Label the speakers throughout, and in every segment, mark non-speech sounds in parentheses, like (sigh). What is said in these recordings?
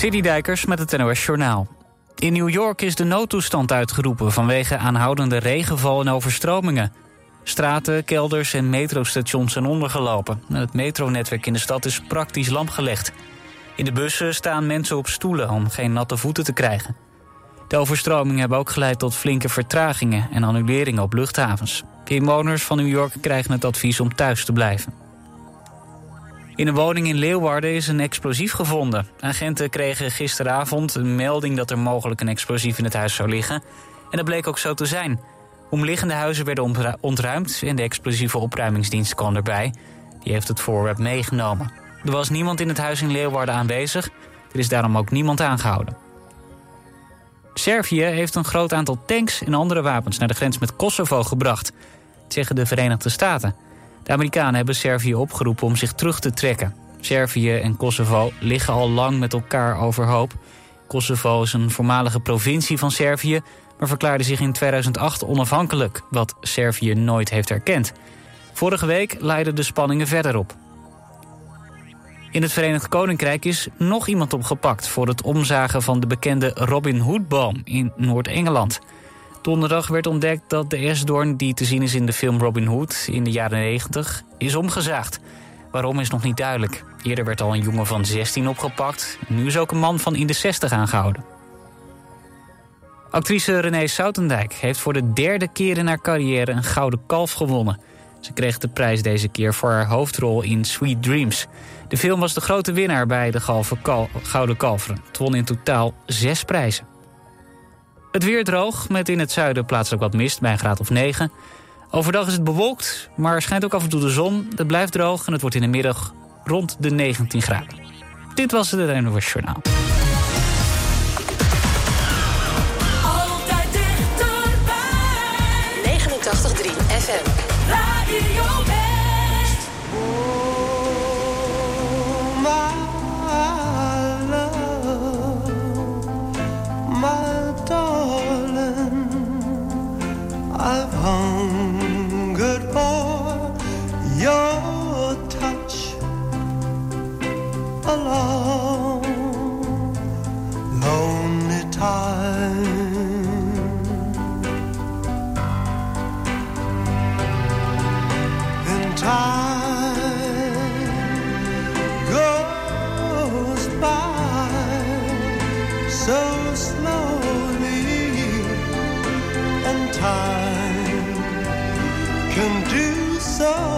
Speaker 1: Dijkers met het NOS Journaal. In New York is de noodtoestand uitgeroepen vanwege aanhoudende regenval en overstromingen. Straten, kelders en metrostations zijn ondergelopen. Het metronetwerk in de stad is praktisch lamgelegd. In de bussen staan mensen op stoelen om geen natte voeten te krijgen. De overstromingen hebben ook geleid tot flinke vertragingen en annuleringen op luchthavens. Inwoners van New York krijgen het advies om thuis te blijven. In een woning in Leeuwarden is een explosief gevonden. Agenten kregen gisteravond een melding dat er mogelijk een explosief in het huis zou liggen. En dat bleek ook zo te zijn. Omliggende huizen werden ontruimd en de explosieve opruimingsdienst kwam erbij. Die heeft het voorwerp meegenomen. Er was niemand in het huis in Leeuwarden aanwezig. Er is daarom ook niemand aangehouden. Servië heeft een groot aantal tanks en andere wapens naar de grens met Kosovo gebracht, zeggen de Verenigde Staten. De Amerikanen hebben Servië opgeroepen om zich terug te trekken. Servië en Kosovo liggen al lang met elkaar overhoop. Kosovo is een voormalige provincie van Servië, maar verklaarde zich in 2008 onafhankelijk, wat Servië nooit heeft erkend. Vorige week leidden de spanningen verder op. In het Verenigd Koninkrijk is nog iemand opgepakt voor het omzagen van de bekende Robin Hood-boom in Noord-Engeland. Donderdag werd ontdekt dat de esdoorn die te zien is in de film Robin Hood in de jaren 90 is omgezaagd. Waarom is nog niet duidelijk. Eerder werd al een jongen van 16 opgepakt. Nu is ook een man van in de 60 aangehouden. Actrice Renee Soutendijk heeft voor de derde keer in haar carrière een gouden kalf gewonnen. Ze kreeg de prijs deze keer voor haar hoofdrol in Sweet Dreams. De film was de grote winnaar bij de Gouden Kalveren. Het won in totaal zes prijzen. Het weer droog, met in het zuiden plaatselijk wat mist bij een graad of 9. Overdag is het bewolkt, maar schijnt ook af en toe de zon. Het blijft droog en het wordt in de middag rond de 19 graden. Dit was het NOS Journaal.
Speaker 2: Altijd dichterbij. 89.3 FM. Radio
Speaker 3: Oh.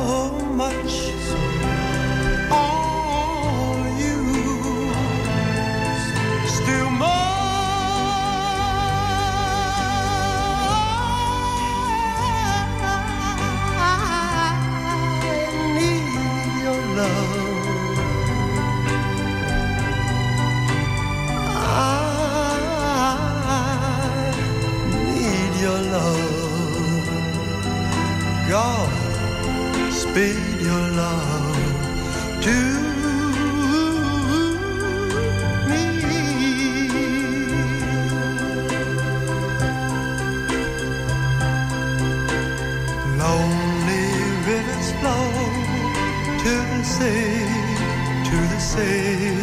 Speaker 3: Speed your love to me. Lonely rivers flow to the sea, to the sea,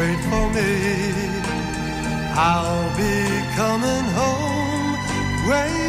Speaker 3: wait for me. I'll be coming home, wait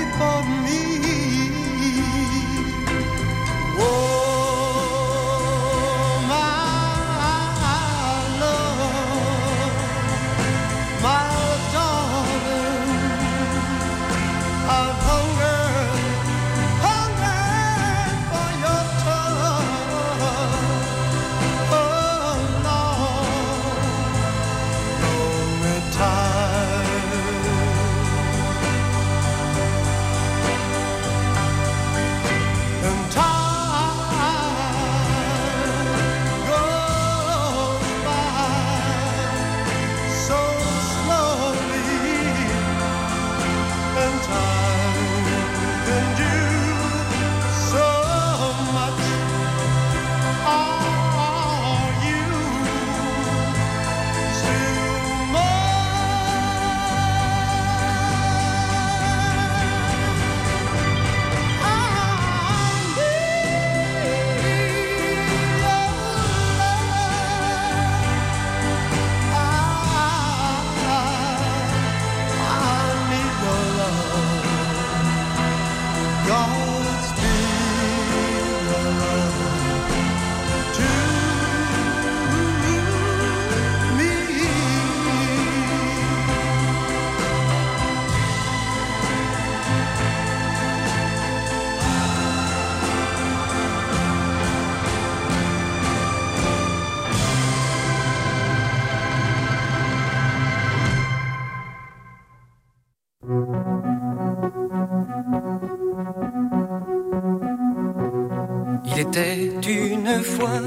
Speaker 2: fois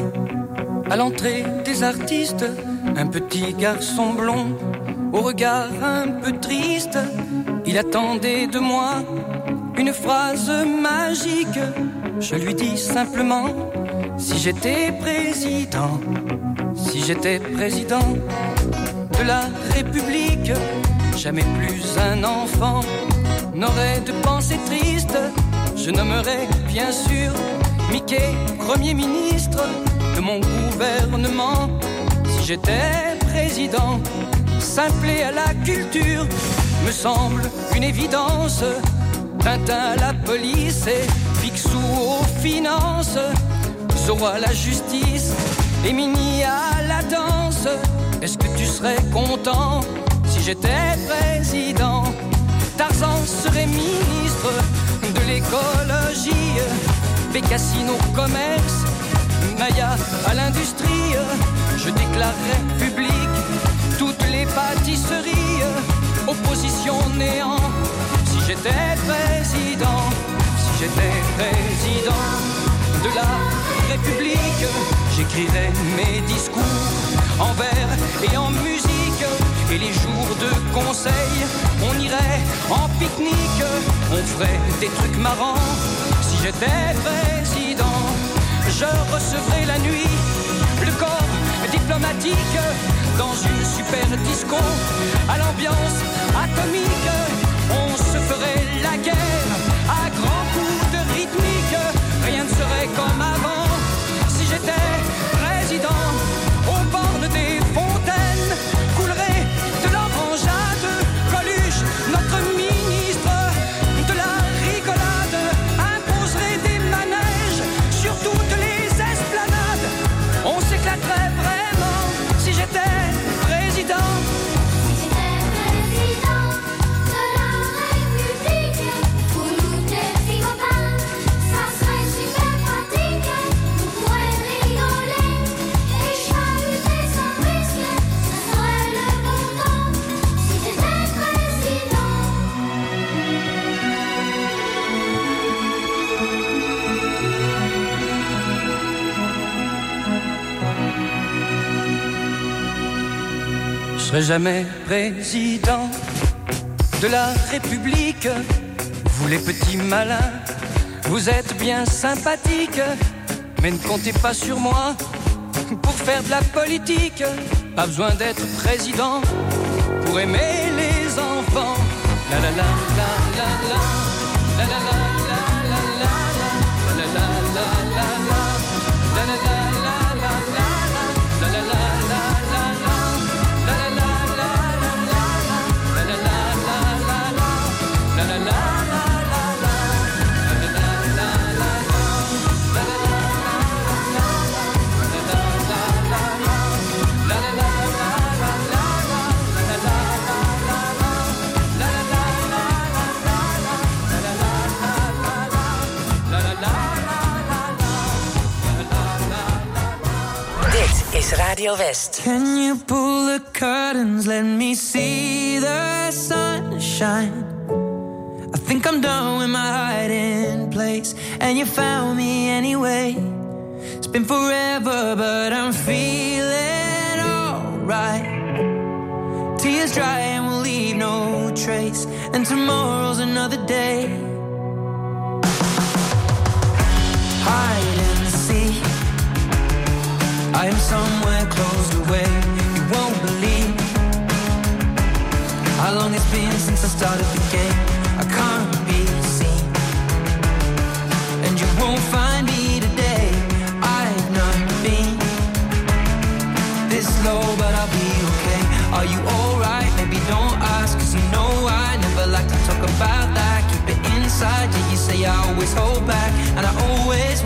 Speaker 2: à l'entrée des artistes un petit garçon blond au regard un peu triste. Il attendait de moi une phrase magique. Je lui dis simplement si j'étais président, si j'étais président de la République, jamais plus un enfant n'aurait de pensée triste. Je nommerais bien sûr Mickey Premier ministre de mon gouvernement. Si j'étais président, simple à la culture, me semble une évidence. Tintin à la police et Picsou aux finances. Zoro à la justice et Mini à la danse. Est-ce que tu serais content si j'étais président? Tarzan serait ministre de l'écologie, Bécassine au commerce, Maya à l'industrie. Je déclarerais public toutes les pâtisseries, opposition néant. Si j'étais président, si j'étais président de la République, j'écrirais mes discours en vers et en musique. Et les jours de conseil, on irait en pique-nique, on ferait des trucs marrants. J'étais président, je recevrais la nuit le corps diplomatique dans une super disco à l'ambiance serai jamais président de la République. Vous les petits malins, vous êtes bien sympathiques, mais ne comptez pas sur moi pour faire de la politique. Pas besoin d'être président pour aimer les enfants. La la la la la la. La la la la la
Speaker 3: is Radio West.
Speaker 4: Can you pull the curtains? Let me see the sunshine. I think I'm done with my hiding place, and you found me anyway. It's been forever, but I'm feeling alright. Tears dry and we'll leave no trace, and tomorrow's another day. Seek. I am somewhere closed away. You won't believe how long it's been since I started the game. I can't be seen, and you won't find me today. I've not been this low, but I'll be okay. Are you alright? Maybe don't ask, cause you know I never like to talk about that. Keep it inside, yeah, you say I always hold back, and I always. Is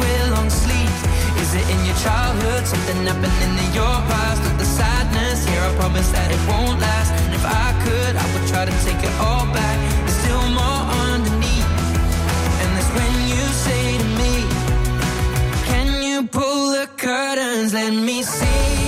Speaker 4: it in your childhood? Something happened in your past? Or the sadness here? I promise that it won't last. And if I could, I would try to take it all back. There's still more underneath. And that's when you say to me, Can you pull the curtains? Let me see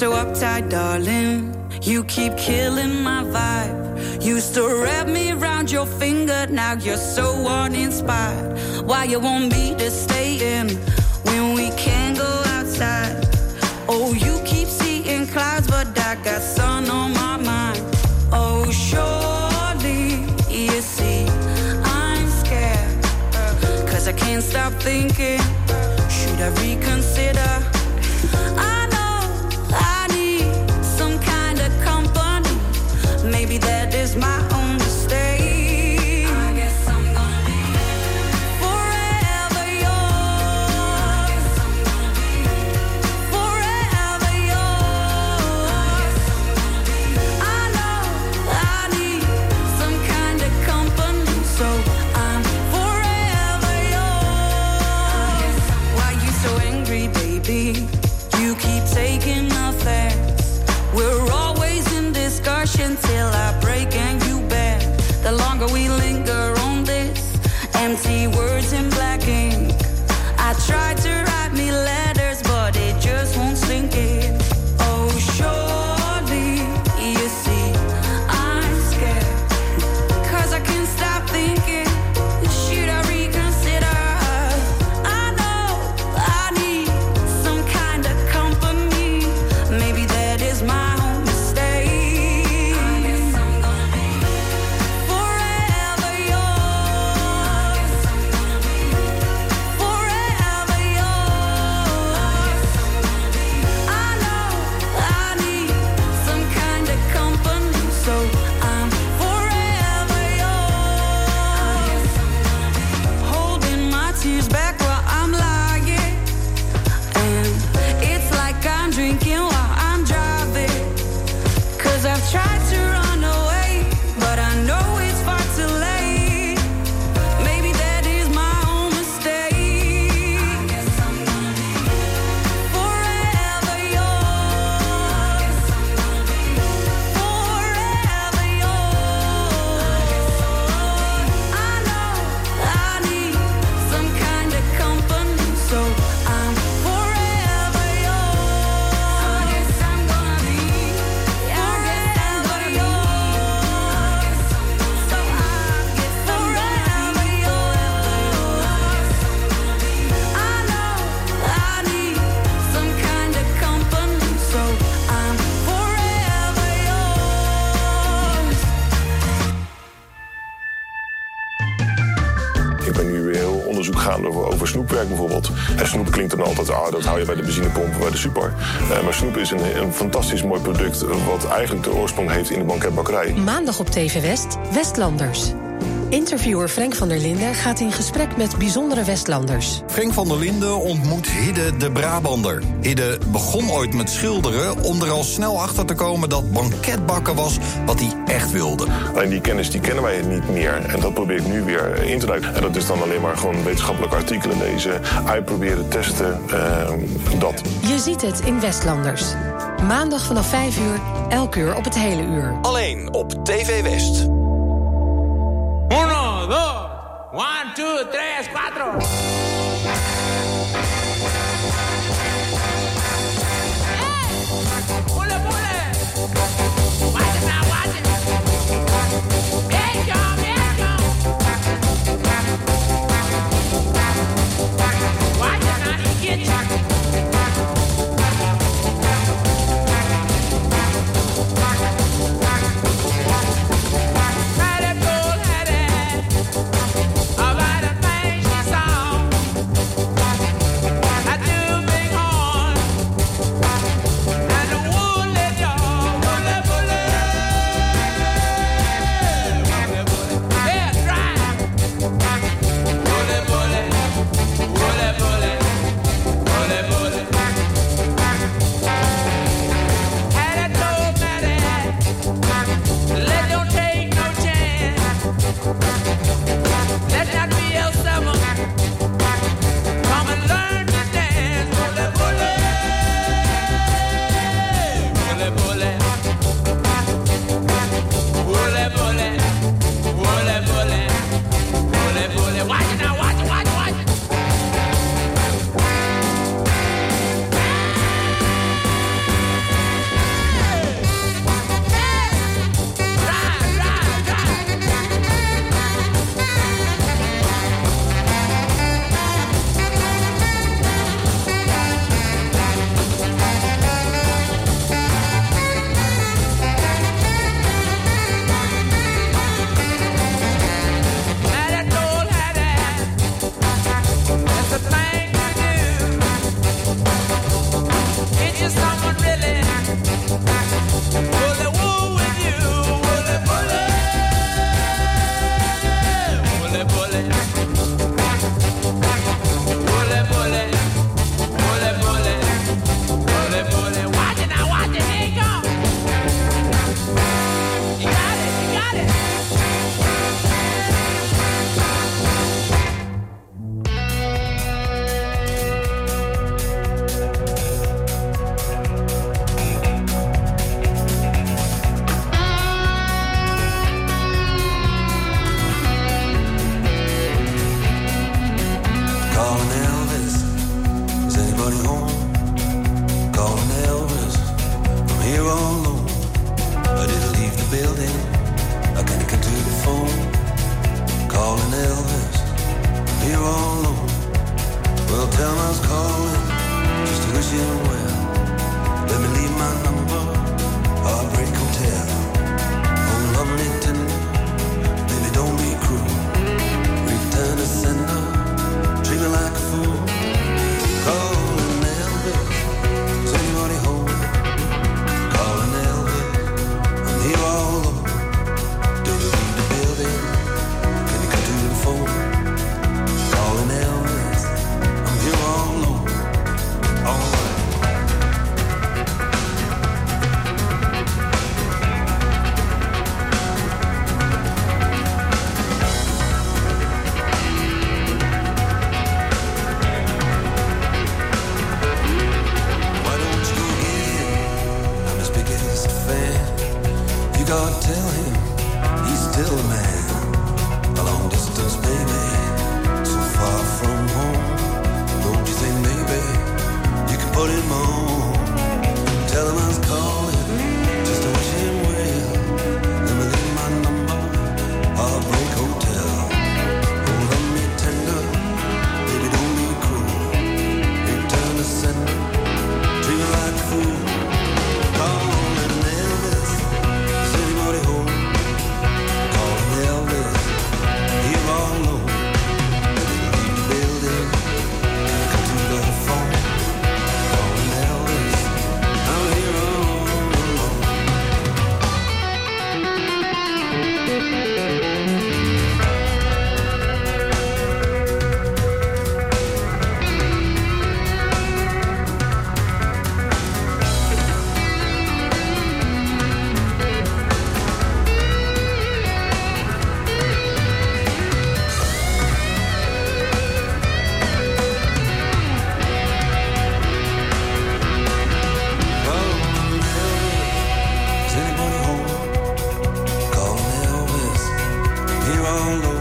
Speaker 4: so
Speaker 5: uptight, darling? You keep killing my vibe. Used to wrap me around your finger, now you're so uninspired. Why you want me to stay in when we can't go outside? Oh, you keep seeing clouds, but I got sun on my mind. Oh, surely you see I'm scared. Cause I can't stop thinking, should I reconsider?
Speaker 6: see what Nou, dat hou je bij de benzinepomp, bij de super. Eh, maar snoep is een, een, fantastisch mooi product... wat eigenlijk de oorsprong heeft in de banketbakkerij.
Speaker 7: Maandag op TV West, Westlanders. Interviewer Frank van der Linden gaat in gesprek met bijzondere Westlanders.
Speaker 8: Frank van der Linden ontmoet Hidde de Brabander. Hidde begon ooit met schilderen om er al snel achter te komen dat banketbakken was wat hij echt wilde.
Speaker 6: Alleen die kennis die kennen wij niet meer en dat probeer ik nu weer in te duiken. En dat is dan alleen maar gewoon wetenschappelijke artikelen lezen, uitproberen, testen, ehm, dat.
Speaker 7: Je ziet het in Westlanders. Maandag vanaf 5 uur, elk uur op het hele uur.
Speaker 9: Alleen op TV West.
Speaker 10: Uno, dos, one, two, tres, cuatro. ¡Eh! ¡Pule, pule! ¡Watch now, ¡Bien, yo, bien, yo! ¡Watch it now,
Speaker 11: all
Speaker 12: over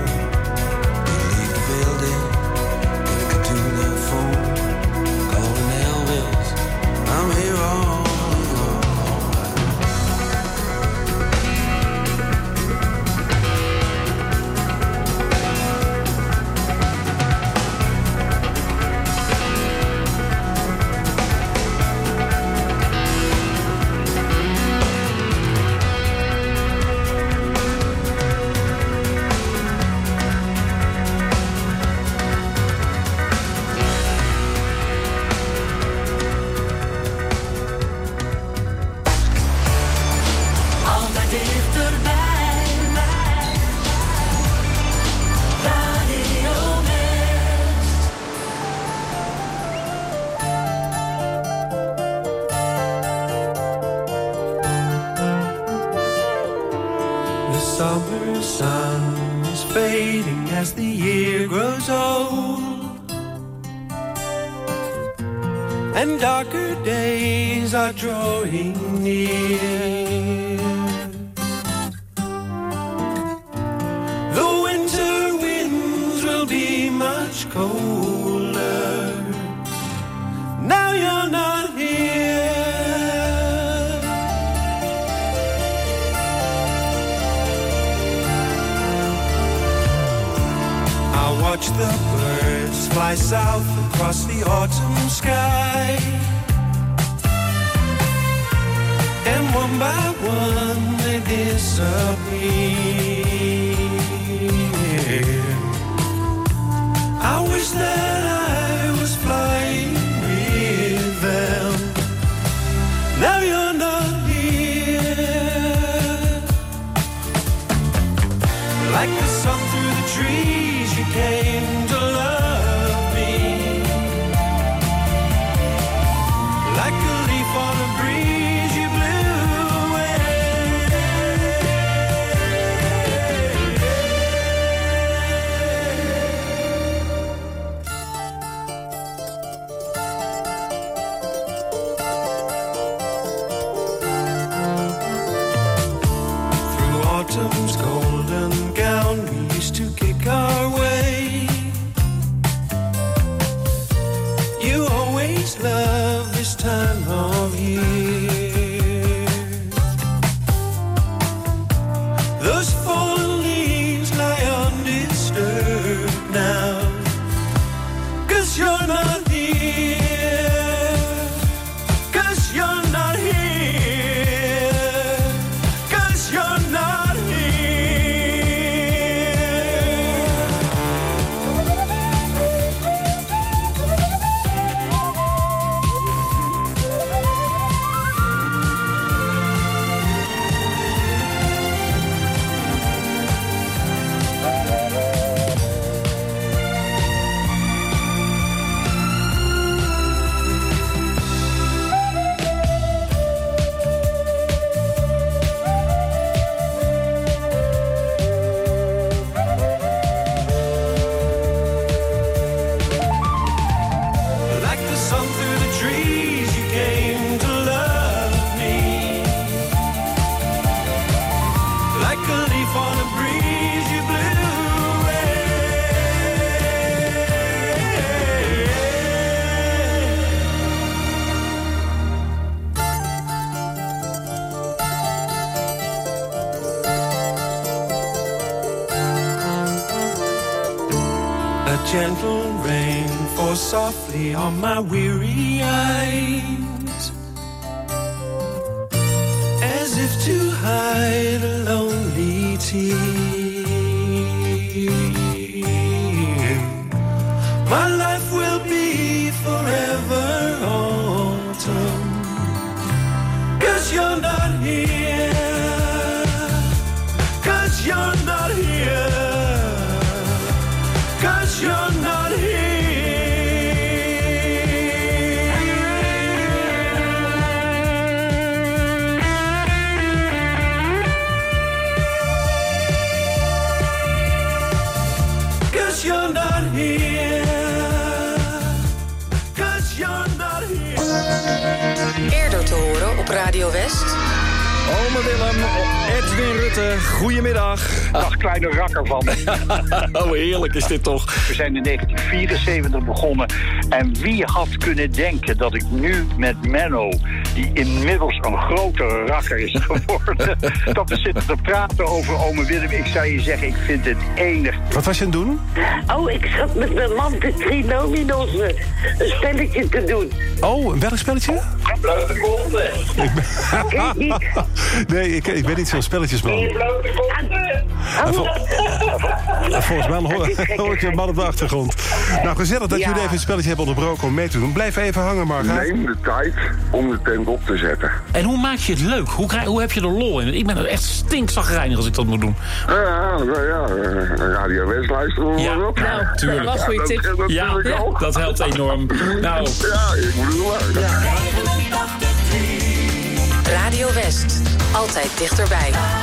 Speaker 12: on my weary eyes,
Speaker 13: Ome Willem, Edwin Rutte, goedemiddag.
Speaker 14: Dag kleine rakker van me. (laughs)
Speaker 13: oh, heerlijk is dit toch.
Speaker 14: We zijn in 1974 begonnen. En wie had kunnen denken dat ik nu met Menno, die inmiddels een grote rakker is geworden, (laughs) dat we zitten te praten over ome Willem. Ik zou je zeggen, ik vind het enig.
Speaker 15: Wat was je aan het doen?
Speaker 16: Oh, ik zat met mijn man de trinominos een spelletje te doen.
Speaker 15: Oh, een welk spelletje?
Speaker 16: Blote konten.
Speaker 15: Ik ben... (laughs) nee, ik, ik ben niet zo'n spelletjesman. En vol- en volgens mij hoor, hoor ik je man op de achtergrond. Nou, gezellig dat
Speaker 17: Ja.
Speaker 15: jullie even het spelletje hebben onderbroken om mee te doen. Blijf even hangen, Marga.
Speaker 17: Neem de tijd om de tent op te zetten.
Speaker 13: En hoe maak je het leuk? Hoe, krijg, hoe heb je er lol in? Ik ben er echt stinkzagrijnig als ik dat moet doen.
Speaker 17: Ja, ja, ja, eh, Radio West luisteren we
Speaker 13: Ja,
Speaker 17: op.
Speaker 13: nou, tuurlijk.
Speaker 17: Ja,
Speaker 13: Wat goeie
Speaker 17: dat-
Speaker 13: tip.
Speaker 17: dat
Speaker 13: Ja, ja, dat helpt enorm. Nou.
Speaker 17: Ja, ik moet het wel.
Speaker 7: Radio West. Altijd dichterbij.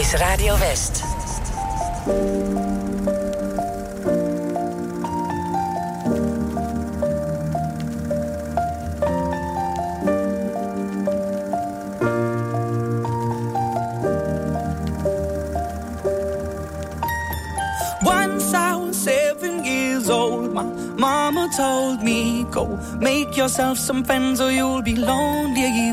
Speaker 3: Is Radio West.
Speaker 5: Once I was seven years old, my mama told me, Go make yourself some friends or you'll be lonely.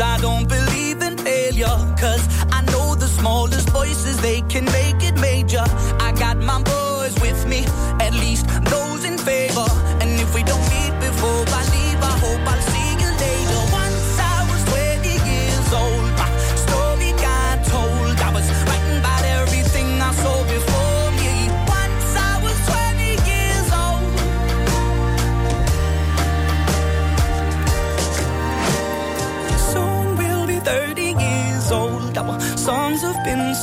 Speaker 5: I don't believe in failure. Cause I know the smallest voices, they can make it major. I got my boys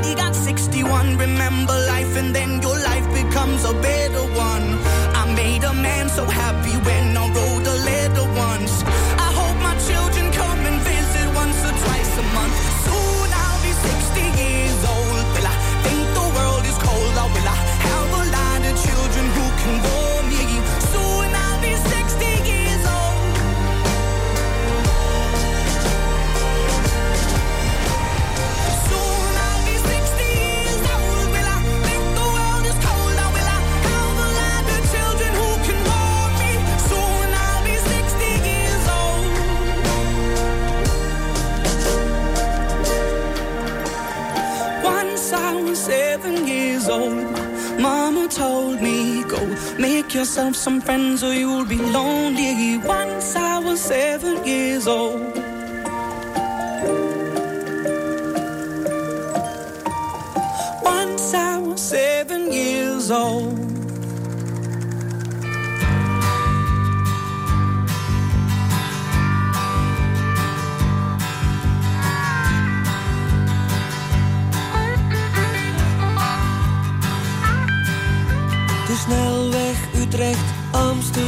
Speaker 5: Daddy got 61. Remember life, and then your life becomes a better one. I made a man so happy when I wrote told me, Go make yourself some friends or you'll be lonely. Once I was seven years old. Once I was seven years old.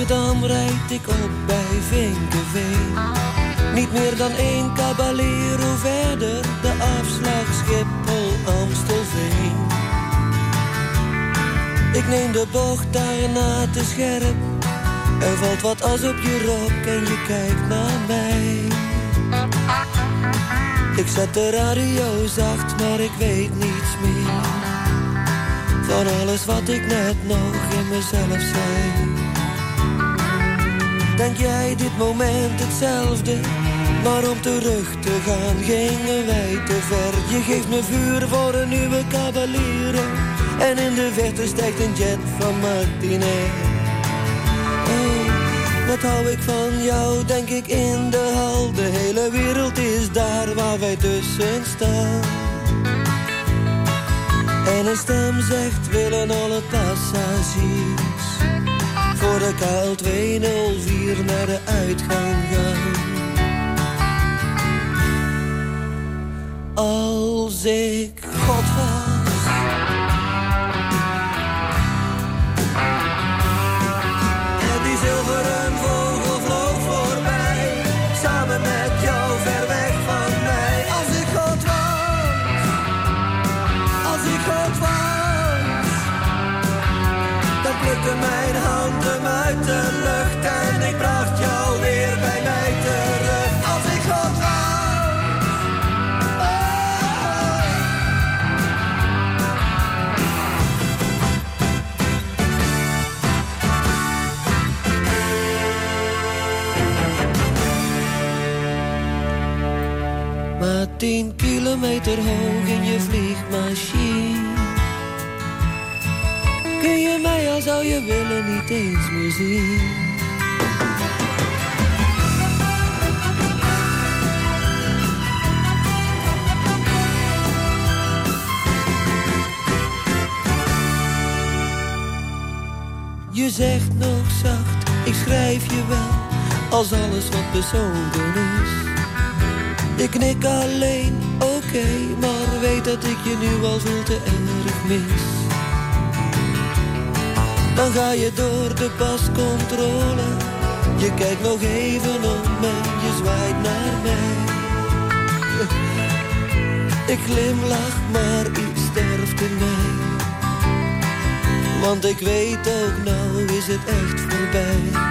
Speaker 18: Amsterdam rijd ik op bij Vinkenveen. Niet meer dan één caballero verder, de afslag Schiphol, Amstelveen. Ik neem de bocht daarna te scherp. Er valt wat as op je rok en je kijkt naar mij. Ik zet de radio zacht, maar ik weet niets meer. Van alles wat ik net nog in mezelf zei. Denk jij dit moment hetzelfde? Maar om terug te gaan gingen wij te ver. Je geeft me vuur voor een nieuwe cavalier. En in de verte stijgt een jet van Martinez. Oh, wat hou ik van jou, denk ik in de hal. De hele wereld is daar waar wij tussen staan. En een stem zegt willen alle passagiers voor de KL204 naar de uitgang gaan. Als ik God was. Kilometer hoog in je vliegmachine. Kun je mij al zou je willen niet eens meer zien. Je zegt nog zacht, ik schrijf je wel Als alles wat bezogen is. Ik knik alleen, oké, maar weet dat ik je nu al veel te erg mis. Dan ga je door de pascontrole, je kijkt nog even om en je zwaait naar mij. Ik glimlach, maar iets sterft in mij. Want ik weet ook, nou is het echt voorbij.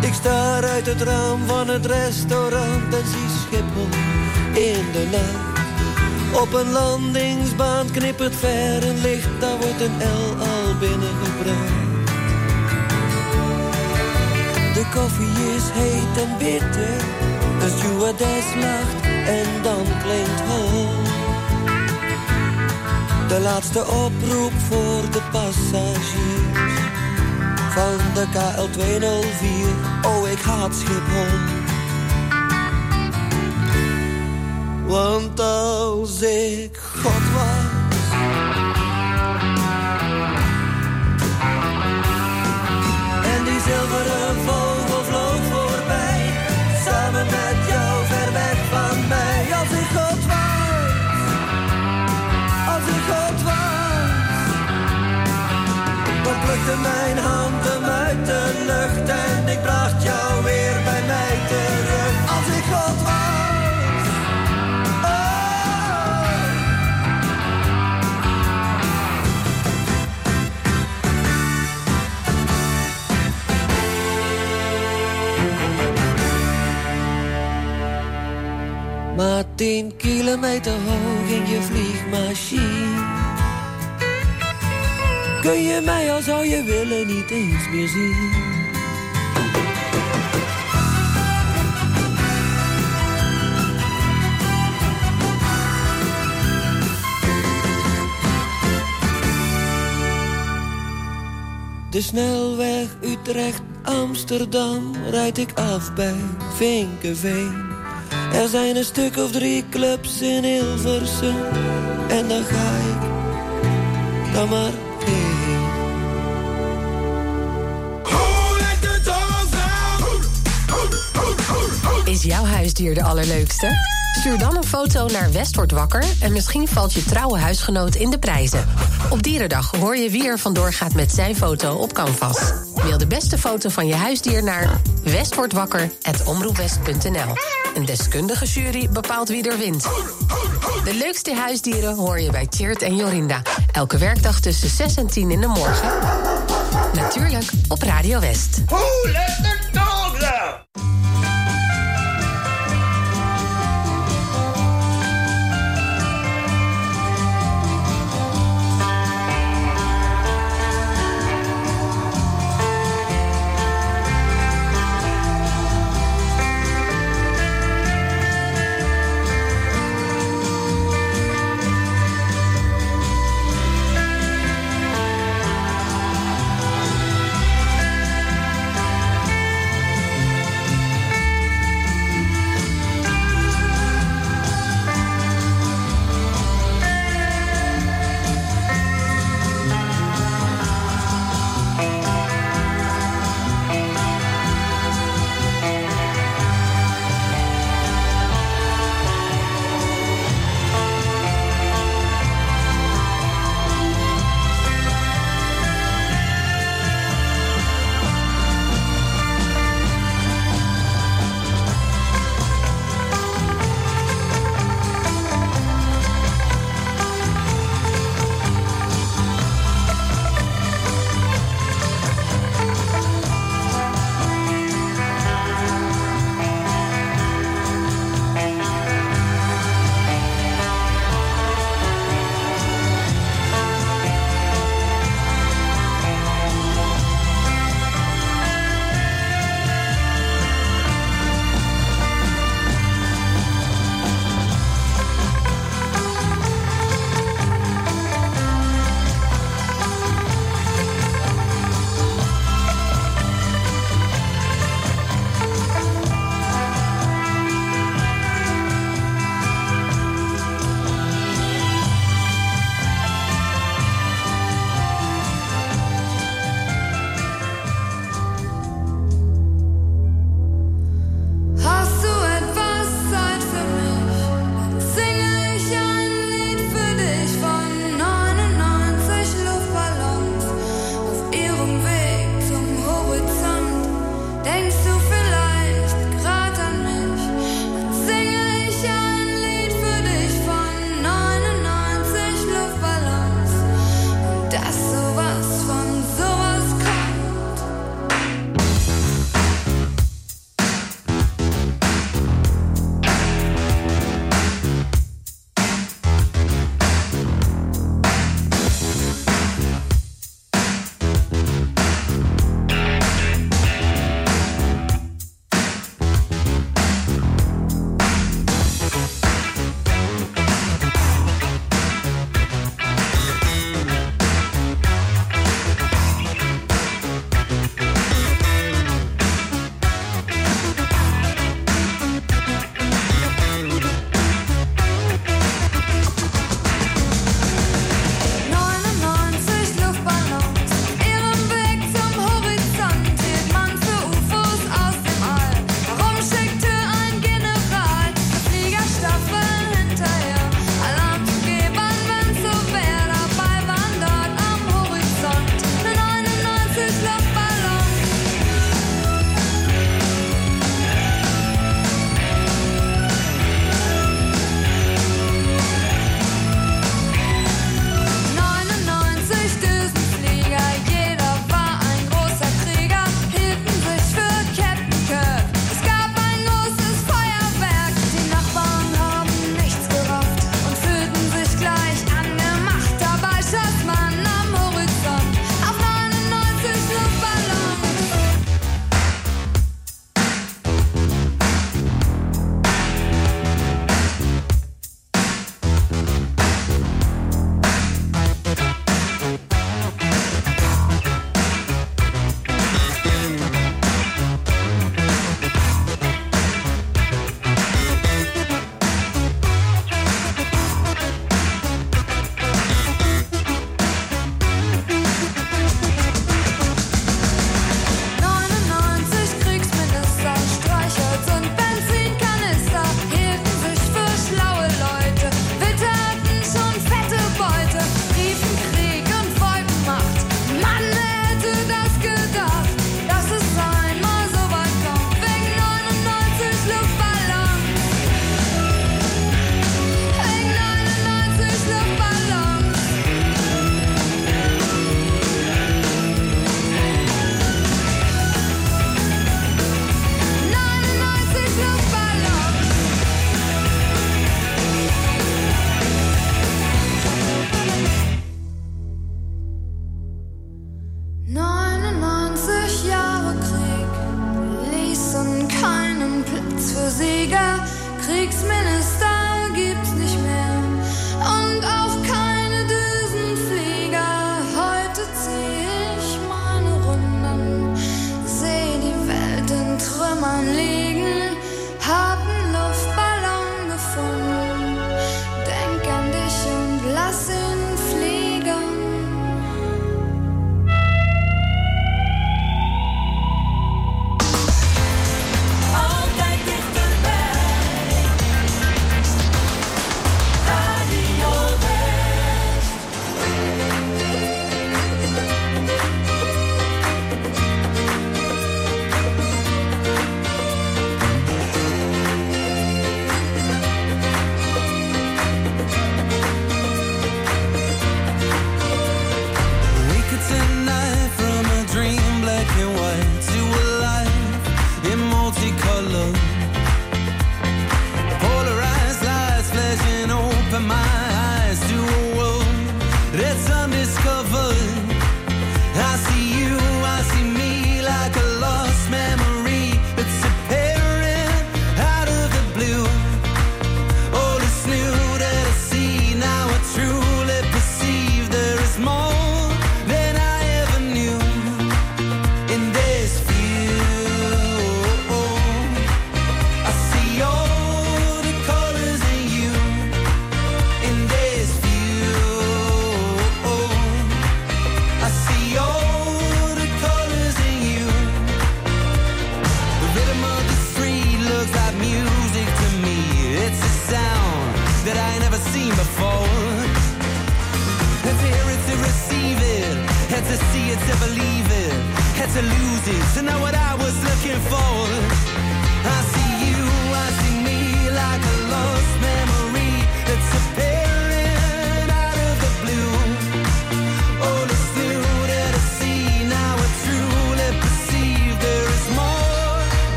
Speaker 18: Ik sta uit het raam van het restaurant en zie Schiphol in de nacht. Op een landingsbaan knippert ver een licht, daar wordt een L al binnengebracht. De koffie is heet en bitter, een stewardess lacht en dan klinkt hol. De laatste oproep voor de passagiers van de KL204. Oh, ik haat Schiphol. Want als ik God was. En die zilveren vogel vloog voorbij. Samen met jou ver weg van mij. Als ik God was. Als ik God was. Dan plukte mijn hand tien kilometer hoog in je vliegmachine Kun je mij al zou je willen niet eens meer zien De snelweg Utrecht-Amsterdam rijd ik af bij Vinkenveen. Er zijn een stuk of drie clubs in Hilversum en dan ga ik dan maar heen.
Speaker 7: Is jouw huisdier de allerleukste? Stuur dan een foto naar West wakker en misschien valt je trouwe huisgenoot in de prijzen. Op Dierendag hoor je wie er vandoor gaat met zijn foto op Canvas. Mail de beste foto van je huisdier naar westwordwakker.omroepwest.nl. Een deskundige jury bepaalt wie er wint. De leukste huisdieren hoor je bij Tjeerd en Jorinda. Elke werkdag tussen 6 en 10 in de morgen. Natuurlijk op Radio West.
Speaker 10: Who let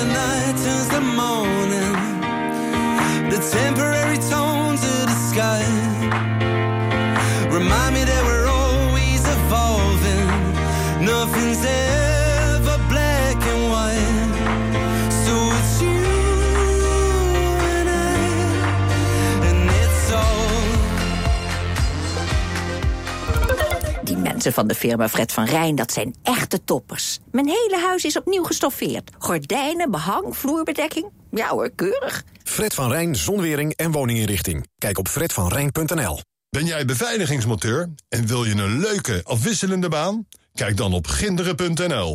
Speaker 10: the
Speaker 4: night turns to morning, the temporary tones of the sky remind me
Speaker 19: mensen van de firma Fred van Rijn, dat zijn echte toppers. Mijn hele huis is opnieuw gestoffeerd. Gordijnen, behang, vloerbedekking. Ja hoor, keurig.
Speaker 20: Fred van Rijn Zonwering en Woninginrichting. Kijk op fredvanrijn.nl.
Speaker 15: Ben jij beveiligingsmonteur en wil je een leuke, afwisselende baan? Kijk dan op ginderen.nl.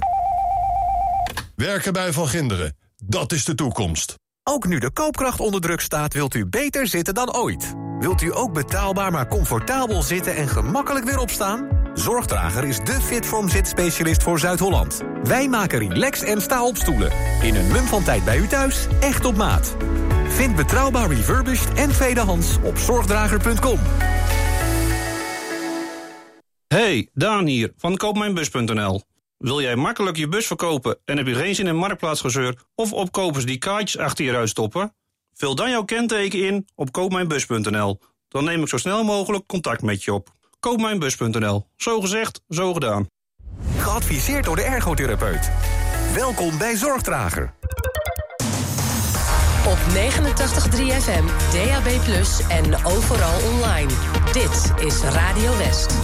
Speaker 15: Werken bij Van Ginderen, dat is de toekomst.
Speaker 21: Ook nu de koopkracht onder druk staat, wilt u beter zitten dan ooit. Wilt u ook betaalbaar maar comfortabel zitten en gemakkelijk weer opstaan? Zorgdrager is de Fitform zitspecialist voor Zuid-Holland. Wij maken relax en sta-opstoelen. In een mum van tijd bij u thuis, echt op maat. Vind betrouwbaar refurbished en tweedehands op zorgdrager.com.
Speaker 22: Hey, Daan hier van koopmijnbus.nl. Wil jij makkelijk je bus verkopen en heb je geen zin in marktplaatsgezeur of opkopers die kaartjes achter je ruit stoppen? Vul dan jouw kenteken in op koopmijnbus.nl. Dan neem ik zo snel mogelijk contact met je op. Koopmijnbus.nl. Zo gezegd, zo gedaan.
Speaker 21: Geadviseerd door de ergotherapeut. Welkom bij Zorgdrager.
Speaker 7: Op 89.3 FM, DAB+, en overal online. Dit is Radio West.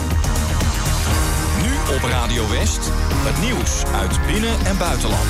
Speaker 8: Nu op Radio West, het nieuws uit binnen- en buitenland.